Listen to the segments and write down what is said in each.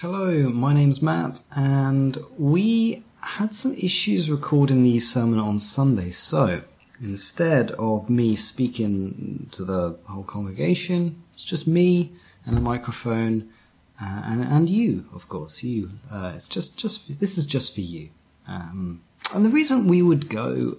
Hello, my name's Matt, and we had some issues recording the sermon on Sunday. So instead of me speaking to the whole congregation, it's just me and a microphone, uh, and and you, of course, you. Uh, it's just just this is just for you. Um, and the reason we would go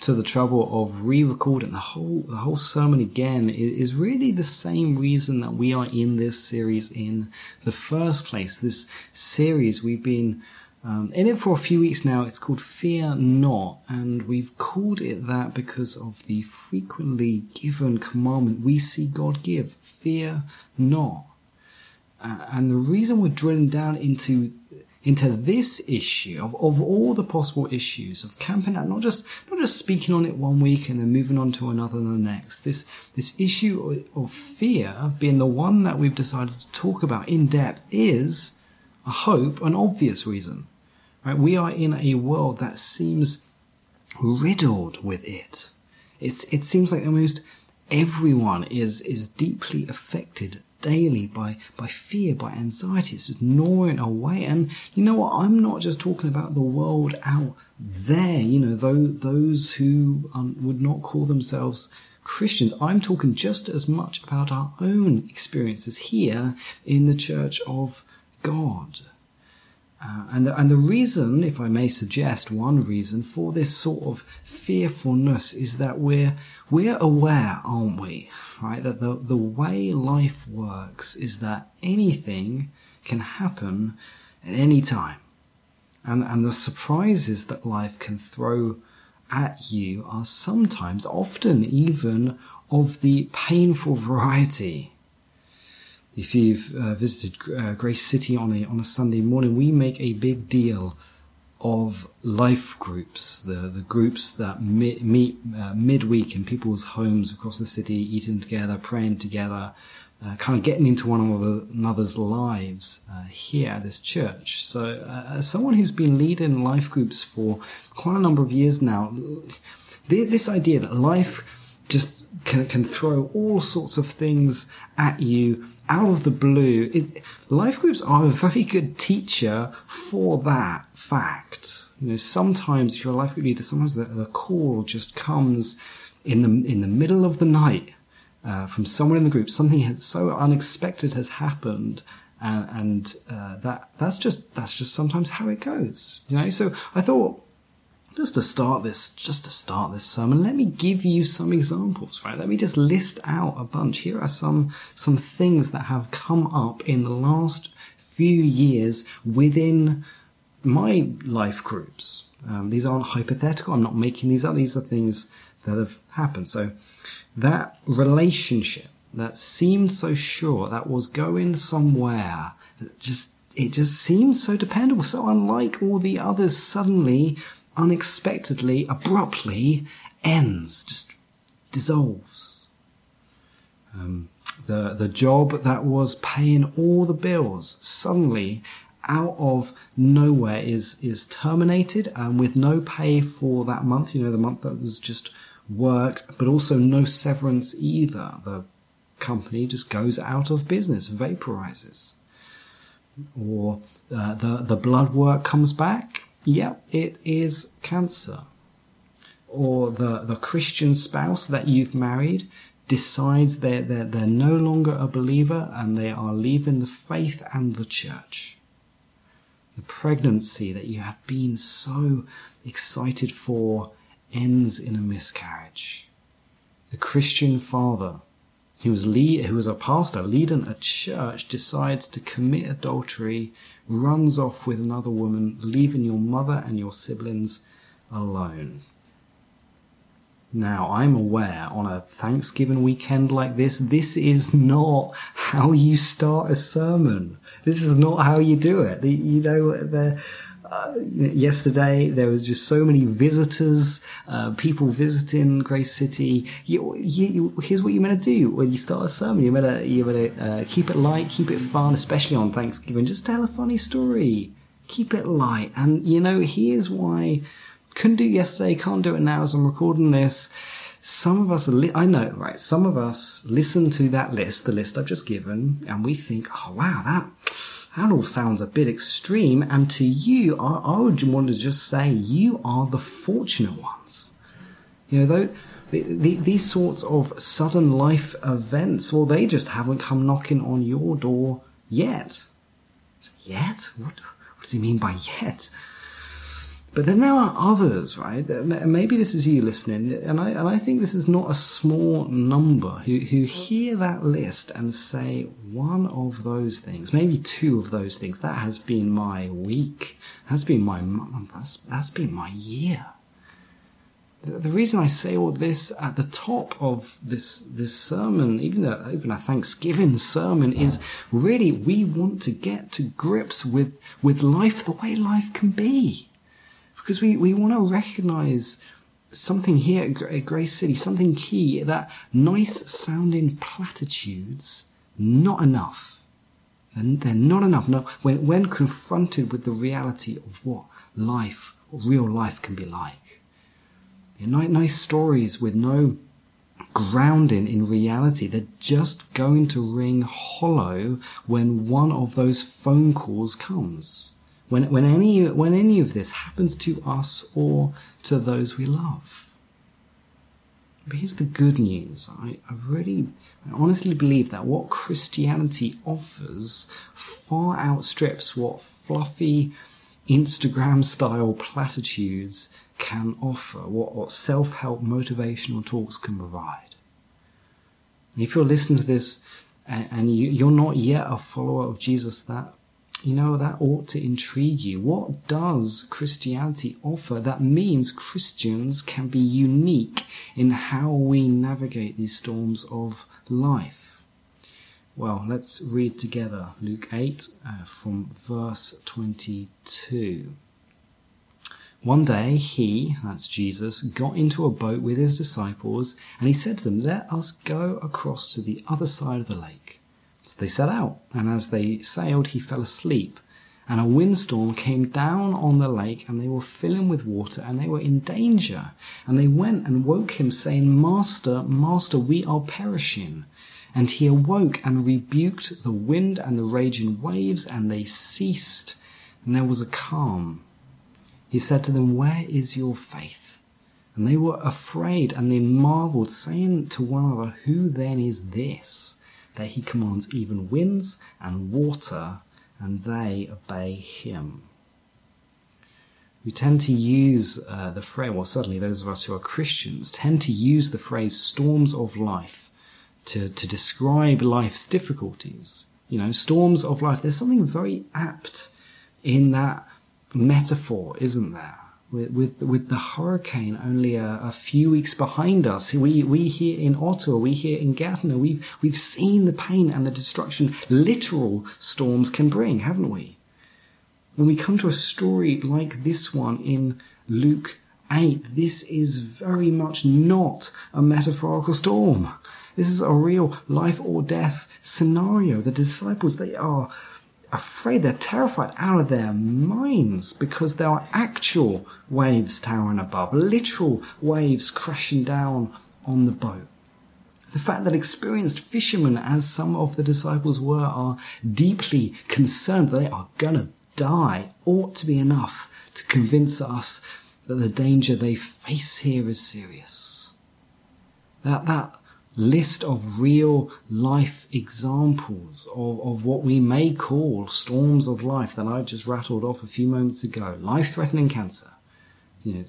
to the trouble of re-recording the whole the whole sermon again is, really the same reason that we are in this series in the first place. This series we've been um, in it for a few weeks now. It's called Fear Not, and we've called it that because of the frequently given commandment we see God give: Fear not. Uh, and the reason we're drilling down into into this issue of, of all the possible issues of camping out, not just not just speaking on it one week and then moving on to another and the next. This this issue of fear being the one that we've decided to talk about in depth is, I hope, an obvious reason. Right? We are in a world that seems riddled with it. It's it seems like almost everyone is is deeply affected daily by, by fear, by anxiety. It's just gnawing away. And you know what? I'm not just talking about the world out there, you know, those, those who um, would not call themselves Christians. I'm talking just as much about our own experiences here in the church of God. Uh, and, the, and the reason, if I may suggest one reason for this sort of fearfulness is that we're, we're aware, aren't we? Right? That the, the way life works is that anything can happen at any time. And, and the surprises that life can throw at you are sometimes, often even, of the painful variety if you've uh, visited uh, Grace City on a on a Sunday morning, we make a big deal of life groups, the the groups that meet, meet uh, midweek in people's homes across the city, eating together, praying together, uh, kind of getting into one another's lives uh, here at this church. So, uh, as someone who's been leading life groups for quite a number of years now, this idea that life just can, can throw all sorts of things at you out of the blue. It, life groups are a very good teacher for that fact. You know, sometimes if you're a life group leader, sometimes the, the call just comes in the in the middle of the night uh, from someone in the group. Something has, so unexpected has happened, and, and uh, that that's just that's just sometimes how it goes. You know, so I thought just to start this, just to start this sermon, let me give you some examples, right? Let me just list out a bunch. Here are some, some things that have come up in the last few years within my life groups. Um, these aren't hypothetical. I'm not making these up. These are things that have happened. So that relationship that seemed so sure, that was going somewhere, just, it just seemed so dependable, so unlike all the others suddenly unexpectedly, abruptly ends, just dissolves. Um, the the job that was paying all the bills suddenly out of nowhere is is terminated and with no pay for that month you know the month that was just worked but also no severance either the company just goes out of business vaporizes or uh, the the blood work comes back Yep, it is cancer. Or the, the Christian spouse that you've married decides they're, they're, they're no longer a believer and they are leaving the faith and the church. The pregnancy that you had been so excited for ends in a miscarriage. The Christian father he was lead, who was a pastor leading a church decides to commit adultery runs off with another woman, leaving your mother and your siblings alone. Now, I'm aware on a Thanksgiving weekend like this, this is not how you start a sermon. This is not how you do it. You know, the, uh, yesterday there was just so many visitors, uh, people visiting Grace City. You, you, here's what you're meant to do when you start a sermon. You're meant to, you're meant to uh, keep it light, keep it fun, especially on Thanksgiving. Just tell a funny story. Keep it light. And, you know, here's why couldn't do yesterday, can't do it now as I'm recording this. Some of us, li- I know, right? Some of us listen to that list, the list I've just given, and we think, oh wow, that, that all sounds a bit extreme. And to you, I, I would want to just say, you are the fortunate ones. You know, though, the, the, these sorts of sudden life events, well, they just haven't come knocking on your door yet. Yet? What, what does he mean by yet? But then there are others, right? Maybe this is you listening, and I, and I think this is not a small number who, who hear that list and say one of those things, maybe two of those things. That has been my week. That's been my month, that's that's been my year. The, the reason I say all this at the top of this this sermon, even a, even a Thanksgiving sermon, is really we want to get to grips with with life the way life can be because we, we want to recognize something here at Grace City, something key that nice sounding platitudes, not enough. And they're not enough. No, when, when confronted with the reality of what life, real life can be like. You know, nice stories with no grounding in reality. They're just going to ring hollow when one of those phone calls comes when, when, any, when any of this happens to us or to those we love. But here's the good news. I, I really, I honestly believe that what Christianity offers far outstrips what fluffy Instagram style platitudes can offer, what, what self help motivational talks can provide. And if you're listening to this and, and you, you're not yet a follower of Jesus, that you know, that ought to intrigue you. What does Christianity offer that means Christians can be unique in how we navigate these storms of life? Well, let's read together Luke 8 uh, from verse 22. One day he, that's Jesus, got into a boat with his disciples and he said to them, Let us go across to the other side of the lake. So they set out, and as they sailed, he fell asleep. And a windstorm came down on the lake, and they were filling with water, and they were in danger. And they went and woke him, saying, Master, Master, we are perishing. And he awoke and rebuked the wind and the raging waves, and they ceased, and there was a calm. He said to them, Where is your faith? And they were afraid, and they marveled, saying to one another, Who then is this? That he commands even winds and water, and they obey him. We tend to use uh, the phrase, well, certainly those of us who are Christians tend to use the phrase storms of life to, to describe life's difficulties. You know, storms of life. There's something very apt in that metaphor, isn't there? With, with, with the hurricane only a, a, few weeks behind us. We, we here in Ottawa, we here in Gatineau, we've, we've seen the pain and the destruction literal storms can bring, haven't we? When we come to a story like this one in Luke 8, this is very much not a metaphorical storm. This is a real life or death scenario. The disciples, they are afraid, they're terrified out of their minds because there are actual waves towering above, literal waves crashing down on the boat. The fact that experienced fishermen, as some of the disciples were, are deeply concerned that they are gonna die ought to be enough to convince us that the danger they face here is serious. That, that list of real life examples of, of what we may call storms of life that I just rattled off a few moments ago. Life threatening cancer, you know,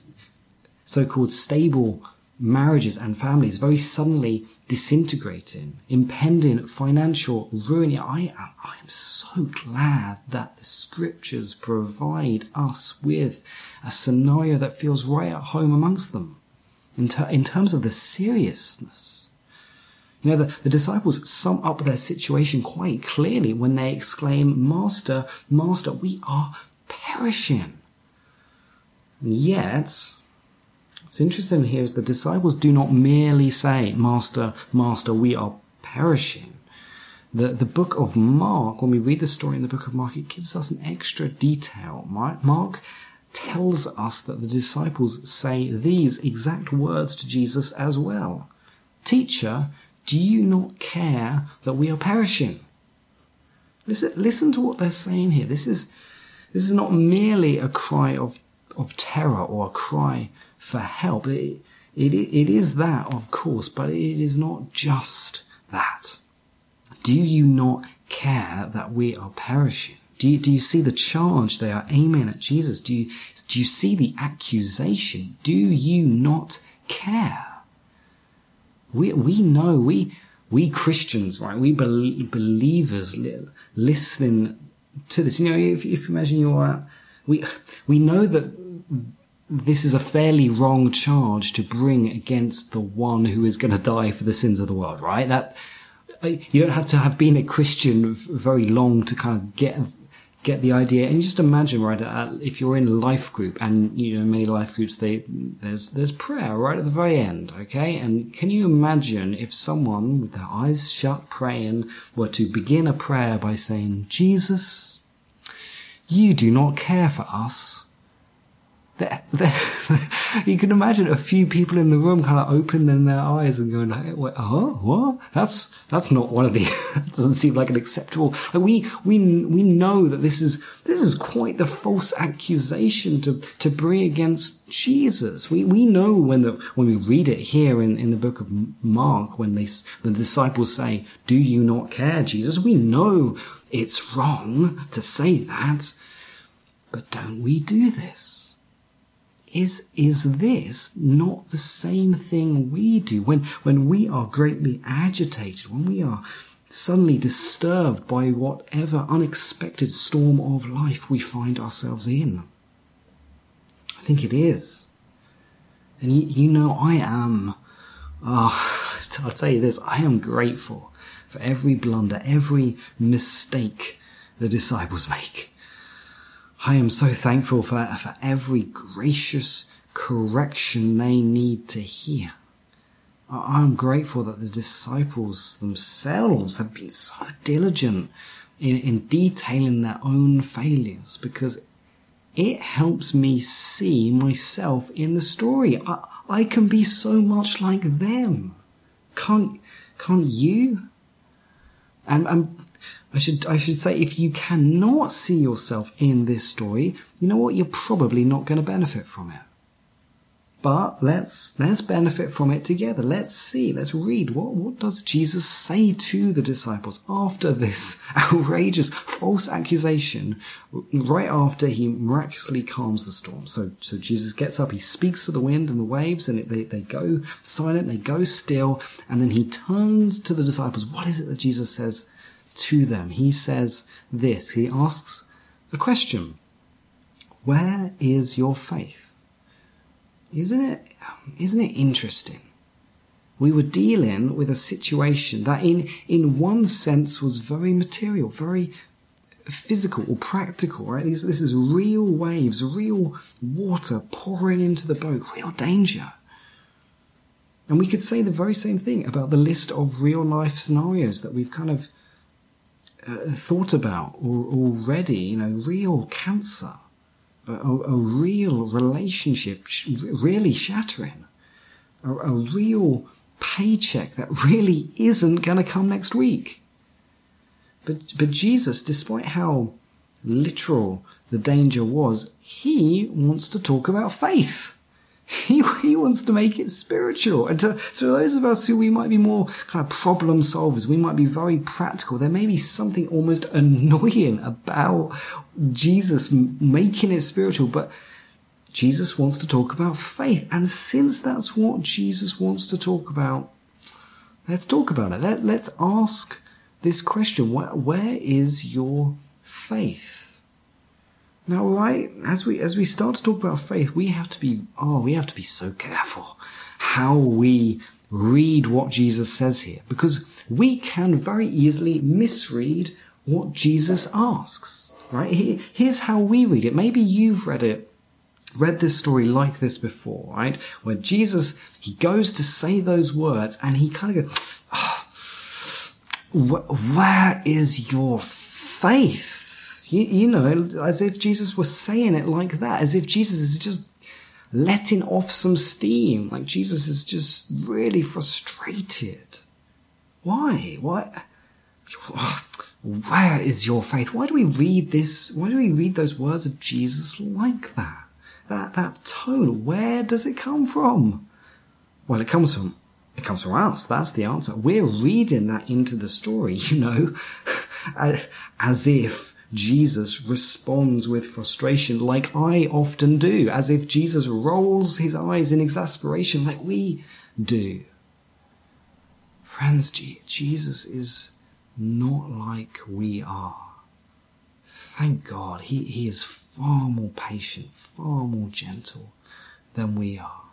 so called stable marriages and families very suddenly disintegrating, impending financial ruin. I am, I am so glad that the scriptures provide us with a scenario that feels right at home amongst them in, ter- in terms of the seriousness you know, the, the disciples sum up their situation quite clearly when they exclaim, Master, Master, we are perishing. And yet, what's interesting here is the disciples do not merely say, Master, Master, we are perishing. The, the book of Mark, when we read the story in the book of Mark, it gives us an extra detail. Mark tells us that the disciples say these exact words to Jesus as well. Teacher, do you not care that we are perishing? Listen, listen to what they're saying here. This is, this is not merely a cry of, of terror or a cry for help. It, it, it is that, of course, but it is not just that. Do you not care that we are perishing? Do you, do you see the charge they are aiming at Jesus? Do you, do you see the accusation? Do you not care? We, we know, we, we Christians, right? We be- believers li- listening to this. You know, if, if you imagine you're, we, we know that this is a fairly wrong charge to bring against the one who is going to die for the sins of the world, right? That, you don't have to have been a Christian very long to kind of get get the idea. And just imagine, right, uh, if you're in a life group, and you know many life groups, they there's there's prayer right at the very end, okay? And can you imagine if someone with their eyes shut praying were to begin a prayer by saying, "Jesus, you do not care for us." They're, they're, you can imagine a few people in the room kind of opening their eyes and going, "Oh, what? That's that's not one of the. doesn't seem like an acceptable." Like we we we know that this is this is quite the false accusation to to bring against Jesus. We we know when the when we read it here in in the book of Mark when they the disciples say, "Do you not care, Jesus?" We know it's wrong to say that, but don't we do this? Is is this not the same thing we do? When when we are greatly agitated when we are suddenly disturbed by whatever unexpected storm of life we find ourselves in. I think it is. And you, you know i am oh, i'll tell you this i am grateful for every blunder every mistake the disciples make I am so thankful for, for every gracious correction they need to hear. I'm grateful that the disciples themselves have been so diligent in, in detailing their own failures because it helps me see myself in the story. I, I can be so much like them. Can't, can't you? And, and I should, I should say, if you cannot see yourself in this story, you know what? You're probably not going to benefit from it. But let's, let's benefit from it together. Let's see, let's read. What, what does Jesus say to the disciples after this outrageous false accusation, right after he miraculously calms the storm? So, so Jesus gets up, he speaks to the wind and the waves, and it, they, they go silent, they go still, and then he turns to the disciples. What is it that Jesus says to them. He says this. He asks a question. Where is your faith? Isn't it, isn't it interesting? We were dealing with a situation that in, in one sense was very material, very physical or practical, right? This, this is real waves, real water pouring into the boat, real danger. And we could say the very same thing about the list of real life scenarios that we've kind of uh, thought about or already, you know, real cancer, a, a real relationship really shattering, a, a real paycheck that really isn't going to come next week. But, but Jesus, despite how literal the danger was, he wants to talk about faith. He, he wants to make it spiritual. And to, to those of us who we might be more kind of problem solvers, we might be very practical. There may be something almost annoying about Jesus making it spiritual, but Jesus wants to talk about faith. And since that's what Jesus wants to talk about, let's talk about it. Let, let's ask this question. where, where is your faith? Now, right as we as we start to talk about faith, we have to be oh, we have to be so careful how we read what Jesus says here, because we can very easily misread what Jesus asks. Right? Here's how we read it. Maybe you've read it read this story like this before, right? Where Jesus, he goes to say those words and he kind of goes, oh, where is your faith? You, you know, as if Jesus was saying it like that, as if Jesus is just letting off some steam, like Jesus is just really frustrated. Why? Why? where is your faith? Why do we read this? Why do we read those words of Jesus like that? That, that tone, where does it come from? Well, it comes from, it comes from us. That's the answer. We're reading that into the story, you know, as if Jesus responds with frustration like I often do, as if Jesus rolls his eyes in exasperation like we do. Friends, Jesus is not like we are. Thank God, he, he is far more patient, far more gentle than we are.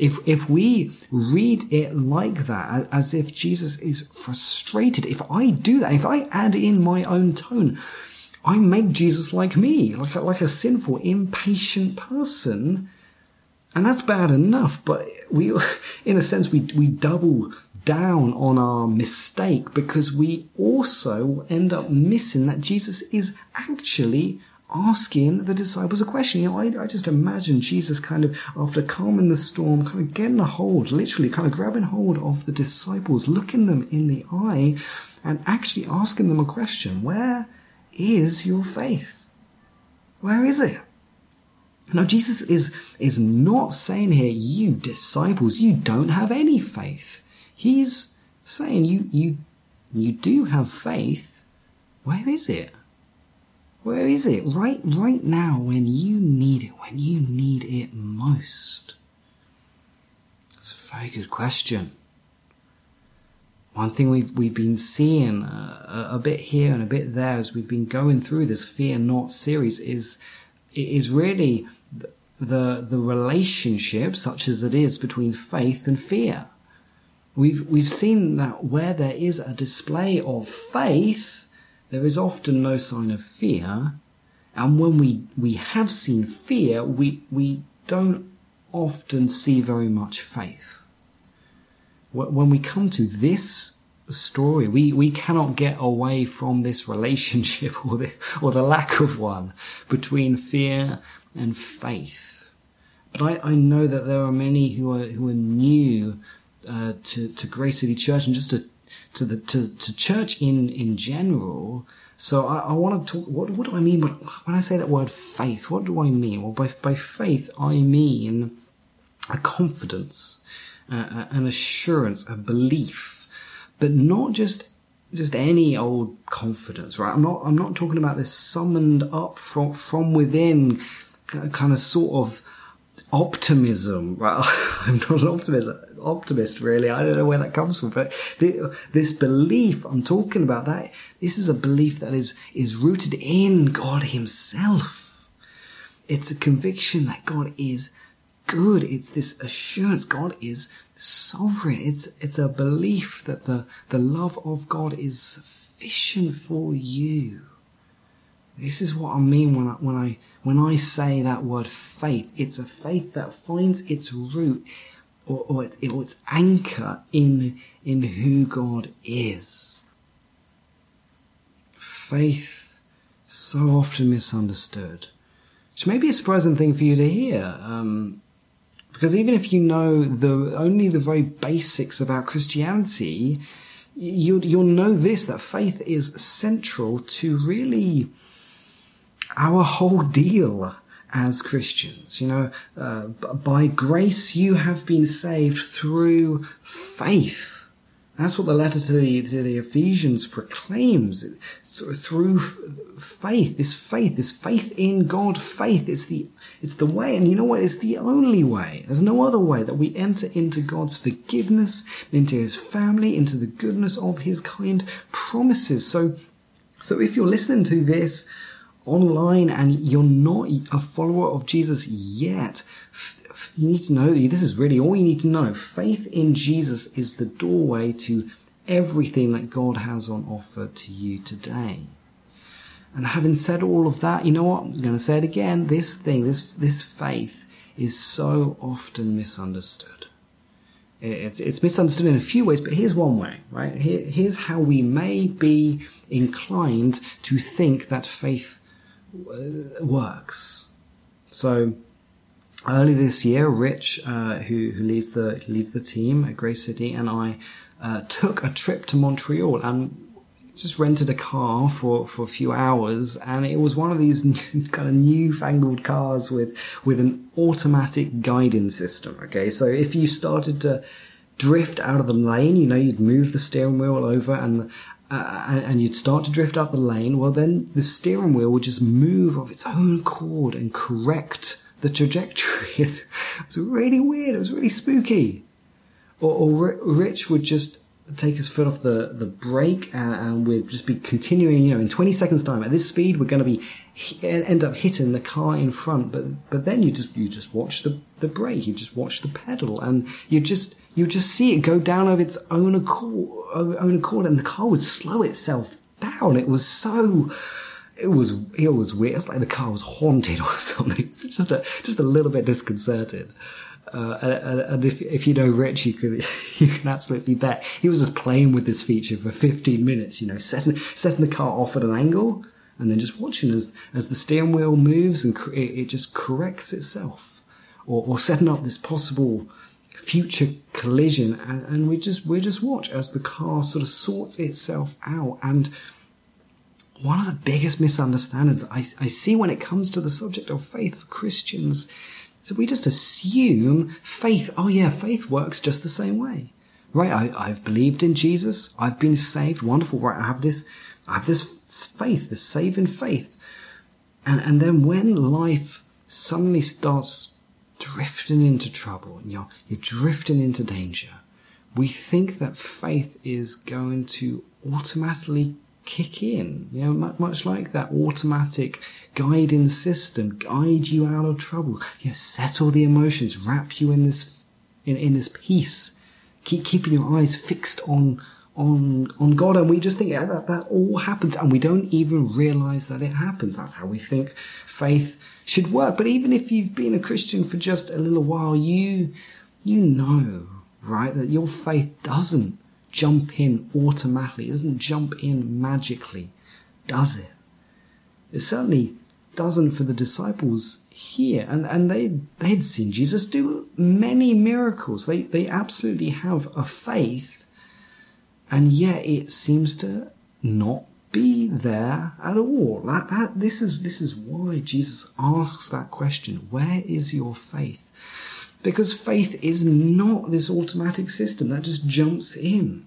If, if we read it like that, as if Jesus is frustrated, if I do that, if I add in my own tone, I make Jesus like me, like a, like a sinful, impatient person. And that's bad enough, but we, in a sense, we, we double down on our mistake because we also end up missing that Jesus is actually asking the disciples a question. You know, I, I, just imagine Jesus kind of, after calming the storm, kind of getting a hold, literally kind of grabbing hold of the disciples, looking them in the eye, and actually asking them a question. Where is your faith? Where is it? Now, Jesus is, is not saying here, you disciples, you don't have any faith. He's saying you, you, you do have faith. Where is it? Where is it? Right, right now when you need it, when you need it most. It's a very good question. One thing we've we've been seeing uh, a, a bit here and a bit there as we've been going through this Fear Not series is is really the the relationship, such as it is, between faith and fear. We've, we've seen that where there is a display of faith, there is often no sign of fear. And when we, we have seen fear, we, we don't often see very much faith. When we come to this story, we, we cannot get away from this relationship or the, or the lack of one between fear and faith. But I, I know that there are many who are, who are new uh, to to Grace City Church and just to to the to, to church in in general. So I, I want to talk. What what do I mean when I say that word faith? What do I mean? Well, by by faith I mean a confidence, uh, an assurance, a belief, but not just just any old confidence, right? I'm not I'm not talking about this summoned up from from within kind of sort of optimism. Well, I'm not an optimist, optimist really. I don't know where that comes from, but this belief I'm talking about that this is a belief that is is rooted in God Himself. It's a conviction that God is good. It's this assurance God is sovereign. It's it's a belief that the the love of God is sufficient for you. This is what I mean when I when I when I say that word faith, it's a faith that finds its root or, or, its, or its anchor in, in who God is. Faith, so often misunderstood, which may be a surprising thing for you to hear. Um, because even if you know the only the very basics about Christianity, you'll you'll know this that faith is central to really our whole deal as Christians. You know, uh, by grace you have been saved through faith. That's what the letter to the, to the Ephesians proclaims. Through faith, this faith, this faith in God, faith, it's the, it's the way. And you know what? It's the only way. There's no other way that we enter into God's forgiveness, into His family, into the goodness of His kind promises. So, so if you're listening to this, online and you're not a follower of Jesus yet, you need to know this is really all you need to know. Faith in Jesus is the doorway to everything that God has on offer to you today. And having said all of that, you know what? I'm going to say it again. This thing, this, this faith is so often misunderstood. It's, it's misunderstood in a few ways, but here's one way, right? Here, here's how we may be inclined to think that faith works. So early this year, Rich, uh, who, who leads the leads the team at Grace City, and I uh, took a trip to Montreal, and just rented a car for, for a few hours, and it was one of these kind of newfangled cars with with an automatic guiding system. Okay, so if you started to drift out of the lane, you know, you'd move the steering wheel over and uh, and you'd start to drift out the lane. Well, then the steering wheel would just move of its own accord and correct the trajectory. It was really weird. It was really spooky. Or, or Rich would just take his foot off the, the brake and, and we'd just be continuing, you know, in 20 seconds time at this speed, we're going to be, end up hitting the car in front. But, but then you just, you just watch the, the brake, you just watch the pedal and you just, you just see it go down of its own accord, own accord and the car would slow itself down. It was so, it was, it was weird. It's like the car was haunted or something. It's just a, just a little bit disconcerted. Uh, and, if, if you know Rich, you can you can absolutely bet he was just playing with this feature for 15 minutes. You know, setting setting the car off at an angle, and then just watching as as the steering wheel moves and it, it just corrects itself, or, or setting up this possible future collision, and, and we just we just watch as the car sort of sorts itself out and one of the biggest misunderstandings I, I, see when it comes to the subject of faith for Christians so we just assume faith, oh yeah, faith works just the same way. Right, I, I've believed in Jesus, I've been saved, wonderful, right, I have this, I have this faith, this saving faith. And, and then when life suddenly starts drifting into trouble, and you're, you're drifting into danger, we think that faith is going to automatically kick in, you know, much like that automatic guiding system, guide you out of trouble, you know, settle the emotions, wrap you in this, in, in this peace, keep keeping your eyes fixed on, on, on God. And we just think yeah, that that all happens and we don't even realize that it happens. That's how we think faith should work. But even if you've been a Christian for just a little while, you, you know, right, that your faith doesn't jump in automatically, it doesn't jump in magically, does it? It certainly doesn't for the disciples here. And, and they, they'd seen Jesus do many miracles. They, they absolutely have a faith, and yet it seems to not be there at all. That, that, this is, this is why Jesus asks that question. Where is your faith? Because faith is not this automatic system that just jumps in.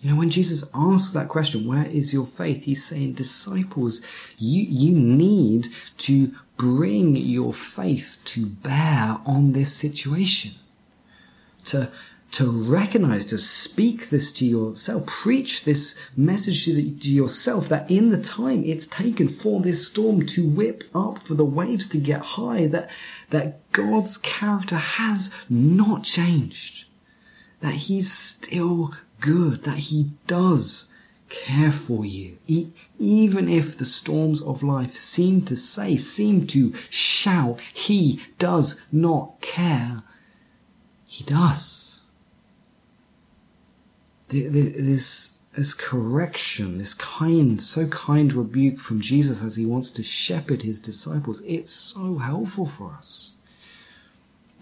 You know, when Jesus asks that question, where is your faith? He's saying, disciples, you, you need to bring your faith to bear on this situation. To, to recognize, to speak this to yourself, preach this message to, the, to, yourself that in the time it's taken for this storm to whip up, for the waves to get high, that, that God's character has not changed. That He's still good, that He does care for you. Even if the storms of life seem to say, seem to shout, He does not care, He does this, this correction, this kind, so kind rebuke from Jesus as he wants to shepherd his disciples, it's so helpful for us.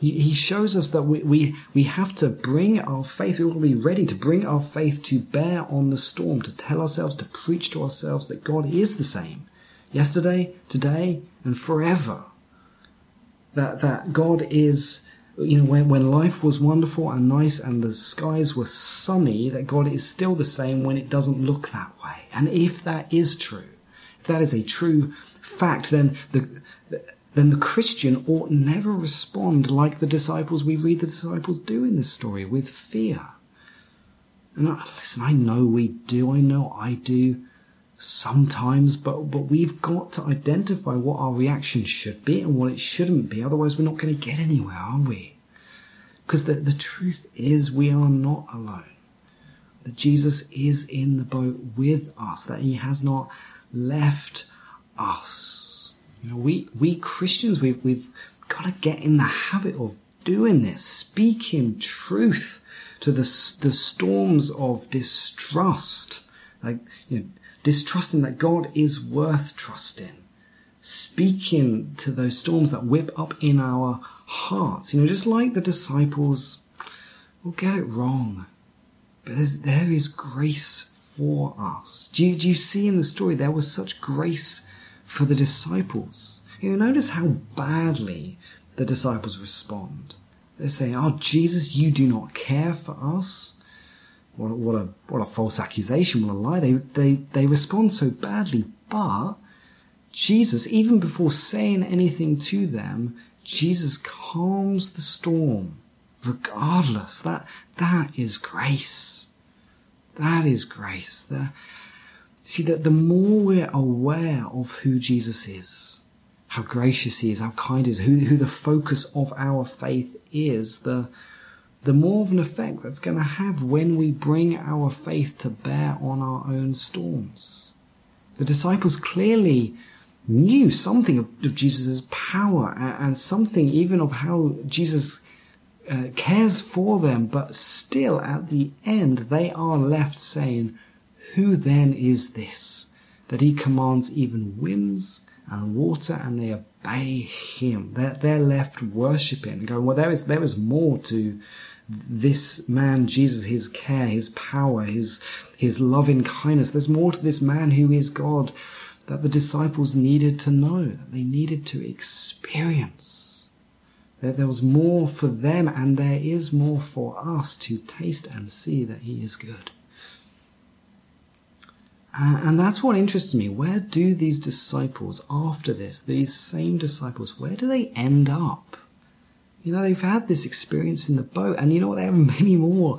He, he shows us that we, we, we have to bring our faith, we will be ready to bring our faith to bear on the storm, to tell ourselves, to preach to ourselves that God is the same. Yesterday, today, and forever. That, that God is you know, when, when life was wonderful and nice and the skies were sunny, that God is still the same when it doesn't look that way. And if that is true, if that is a true fact, then the, then the Christian ought never respond like the disciples we read the disciples do in this story with fear. And I, listen, I know we do, I know I do sometimes, but, but we've got to identify what our reaction should be and what it shouldn't be. Otherwise, we're not going to get anywhere, are we? Because the, the truth is, we are not alone. That Jesus is in the boat with us, that he has not left us. You know, we, we Christians, we've, we've got to get in the habit of doing this, speaking truth to the, the storms of distrust. Like, you know, distrusting that God is worth trusting, speaking to those storms that whip up in our hearts. You know, just like the disciples will get it wrong, but there is grace for us. Do you, do you see in the story there was such grace for the disciples? You notice how badly the disciples respond. They're saying, Oh, Jesus, you do not care for us. What, what a, what a false accusation, what a lie. They, they, they respond so badly, but Jesus, even before saying anything to them, Jesus calms the storm regardless. That, that is grace. That is grace. The, see that the more we're aware of who Jesus is, how gracious he is, how kind he is, who, who the focus of our faith is, the, the more of an effect that's going to have when we bring our faith to bear on our own storms. The disciples clearly knew something of, of Jesus' power and, and, something even of how Jesus uh, cares for them, but still at the end they are left saying, Who then is this? That he commands even winds and water and they obey him. They're, they're left worshipping going, Well, there is, there is more to this man Jesus, his care, his power, his, his loving kindness. There's more to this man who is God that the disciples needed to know, that they needed to experience. That there was more for them and there is more for us to taste and see that he is good. and that's what interests me. Where do these disciples, after this, these same disciples, where do they end up? You know, they've had this experience in the boat, and you know what? They have many more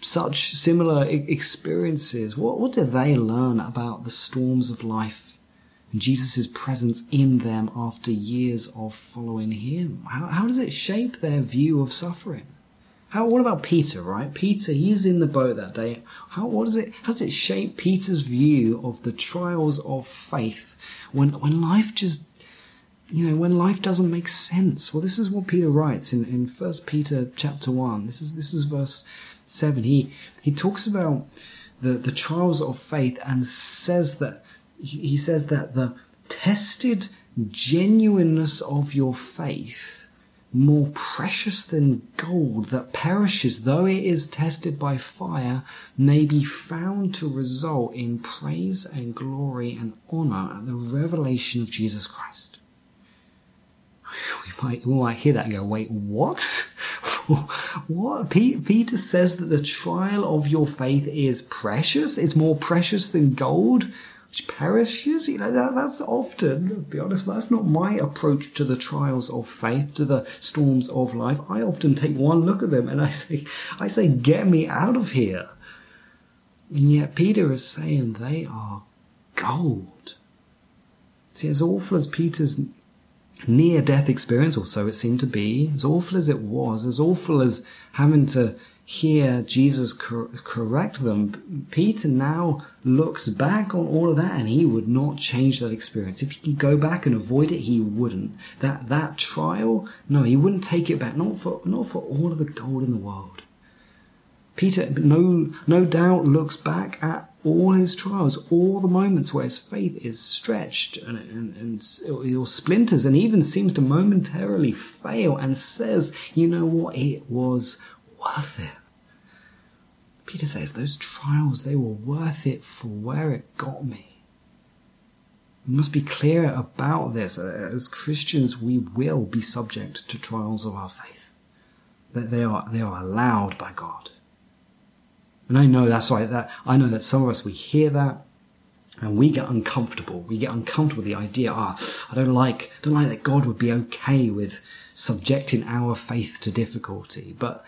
such similar experiences. What, what do they learn about the storms of life Jesus' presence in them after years of following him? How, how does it shape their view of suffering? How, what about Peter, right? Peter, he's in the boat that day. How, what does it, how does it shape Peter's view of the trials of faith when, when life just, you know, when life doesn't make sense? Well, this is what Peter writes in, in 1 Peter chapter 1. This is, this is verse 7. He, he talks about the, the trials of faith and says that he says that the tested genuineness of your faith more precious than gold that perishes though it is tested by fire may be found to result in praise and glory and honor at the revelation of Jesus Christ. We might, we might hear that and go, wait, what? what? Peter says that the trial of your faith is precious. It's more precious than gold which perishes. You know, that, that's often, be honest, that's not my approach to the trials of faith, to the storms of life. I often take one look at them and I say, I say, get me out of here. And yet Peter is saying they are gold. See, as awful as Peter's near death experience, or so it seemed to be, as awful as it was, as awful as having to hear Jesus cor- correct them, Peter now looks back on all of that and he would not change that experience. If he could go back and avoid it, he wouldn't. That, that trial, no, he wouldn't take it back, not for, not for all of the gold in the world. Peter, no, no doubt looks back at all his trials, all the moments where his faith is stretched and, and, and or splinters and even seems to momentarily fail and says, you know what, it was worth it. Peter says those trials, they were worth it for where it got me. We must be clear about this. As Christians, we will be subject to trials of our faith. That they are, they are allowed by God. And I know that's right. That I know that some of us we hear that and we get uncomfortable. We get uncomfortable with the idea. Ah, oh, I don't like, don't like that God would be okay with subjecting our faith to difficulty. But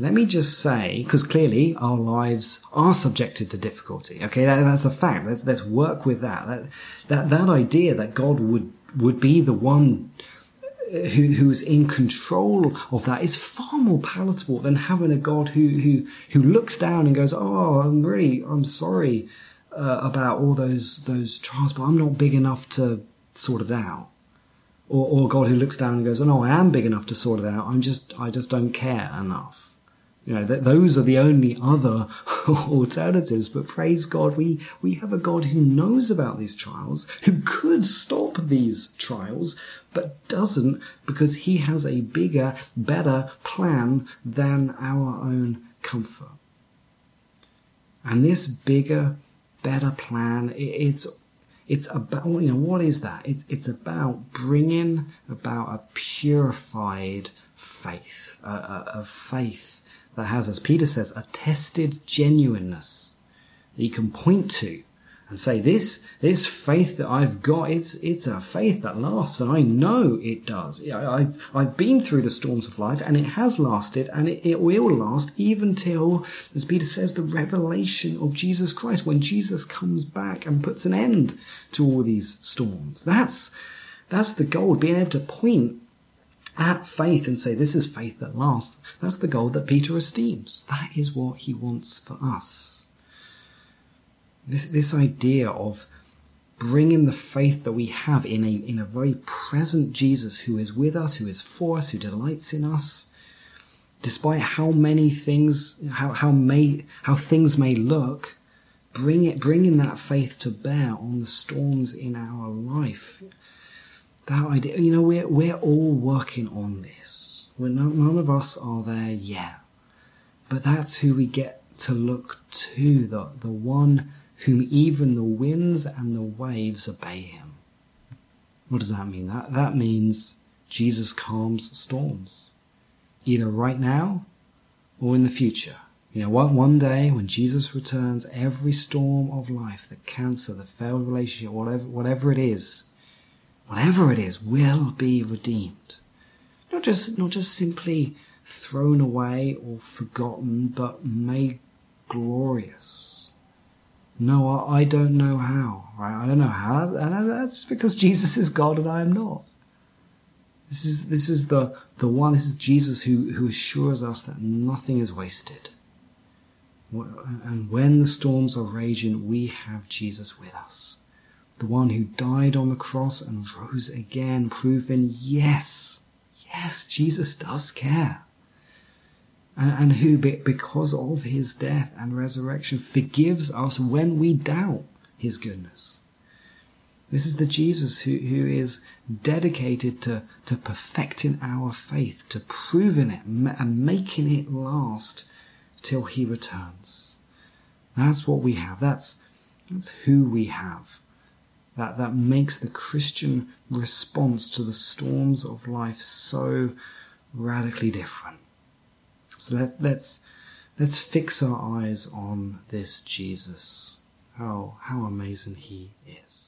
let me just say, because clearly our lives are subjected to difficulty. Okay, that, that's a fact. Let's let's work with that. That that that idea that God would would be the one who who's in control of that is far more palatable than having a God who who who looks down and goes, "Oh, I'm really I'm sorry uh, about all those those trials, but I'm not big enough to sort it out." Or, or God who looks down and goes, "Oh no, I am big enough to sort it out. I'm just I just don't care enough." You know, th- those are the only other alternatives. But praise God, we, we have a God who knows about these trials, who could stop these trials, but doesn't because he has a bigger, better plan than our own comfort. And this bigger, better plan, it's it's about you know what is that? It's it's about bringing about a purified faith, a, a, a faith that has, as Peter says, a tested genuineness that you can point to and say this this faith that I've got it's it's a faith that lasts and I know it does. I've I've been through the storms of life and it has lasted and it, it will last even till as Peter says the revelation of Jesus Christ when Jesus comes back and puts an end to all these storms. That's that's the goal being able to point at faith and say this is faith that lasts that's the goal that Peter esteems that is what he wants for us this, this idea of bringing the faith that we have in a, in a very present Jesus who is with us, who is for us, who delights in us, despite how many things, how, how may, how things may look, bring it, bringing that faith to bear on the storms in our life. That idea, you know, we're, we're all working on this. We're not, none of us are there yet. But that's who we get to look to, the, the one whom even the winds and the waves obey him. What does that mean? That, that means Jesus calms storms, either right now or in the future. You know, one, one day when Jesus returns, every storm of life, the cancer, the failed relationship, whatever, whatever it is, whatever it is, will be redeemed. Not just, not just simply thrown away or forgotten, but made glorious no, I, don't know how. Right? I don't know how, and that's because Jesus is God and I am not. This is this is the the one. This is Jesus who who assures us that nothing is wasted. And when the storms are raging, we have Jesus with us, the one who died on the cross and rose again, proving yes, yes, Jesus does care and, and who, because of his death and resurrection, forgives us when we doubt his goodness. This is the Jesus who, who is dedicated to, to perfecting our faith, to proving it and making it last till he returns. That's what we have. That's, that's who we have. That, that makes the Christian response to the storms of life so radically different. So let's let's let's fix our eyes on this Jesus. How how amazing he is.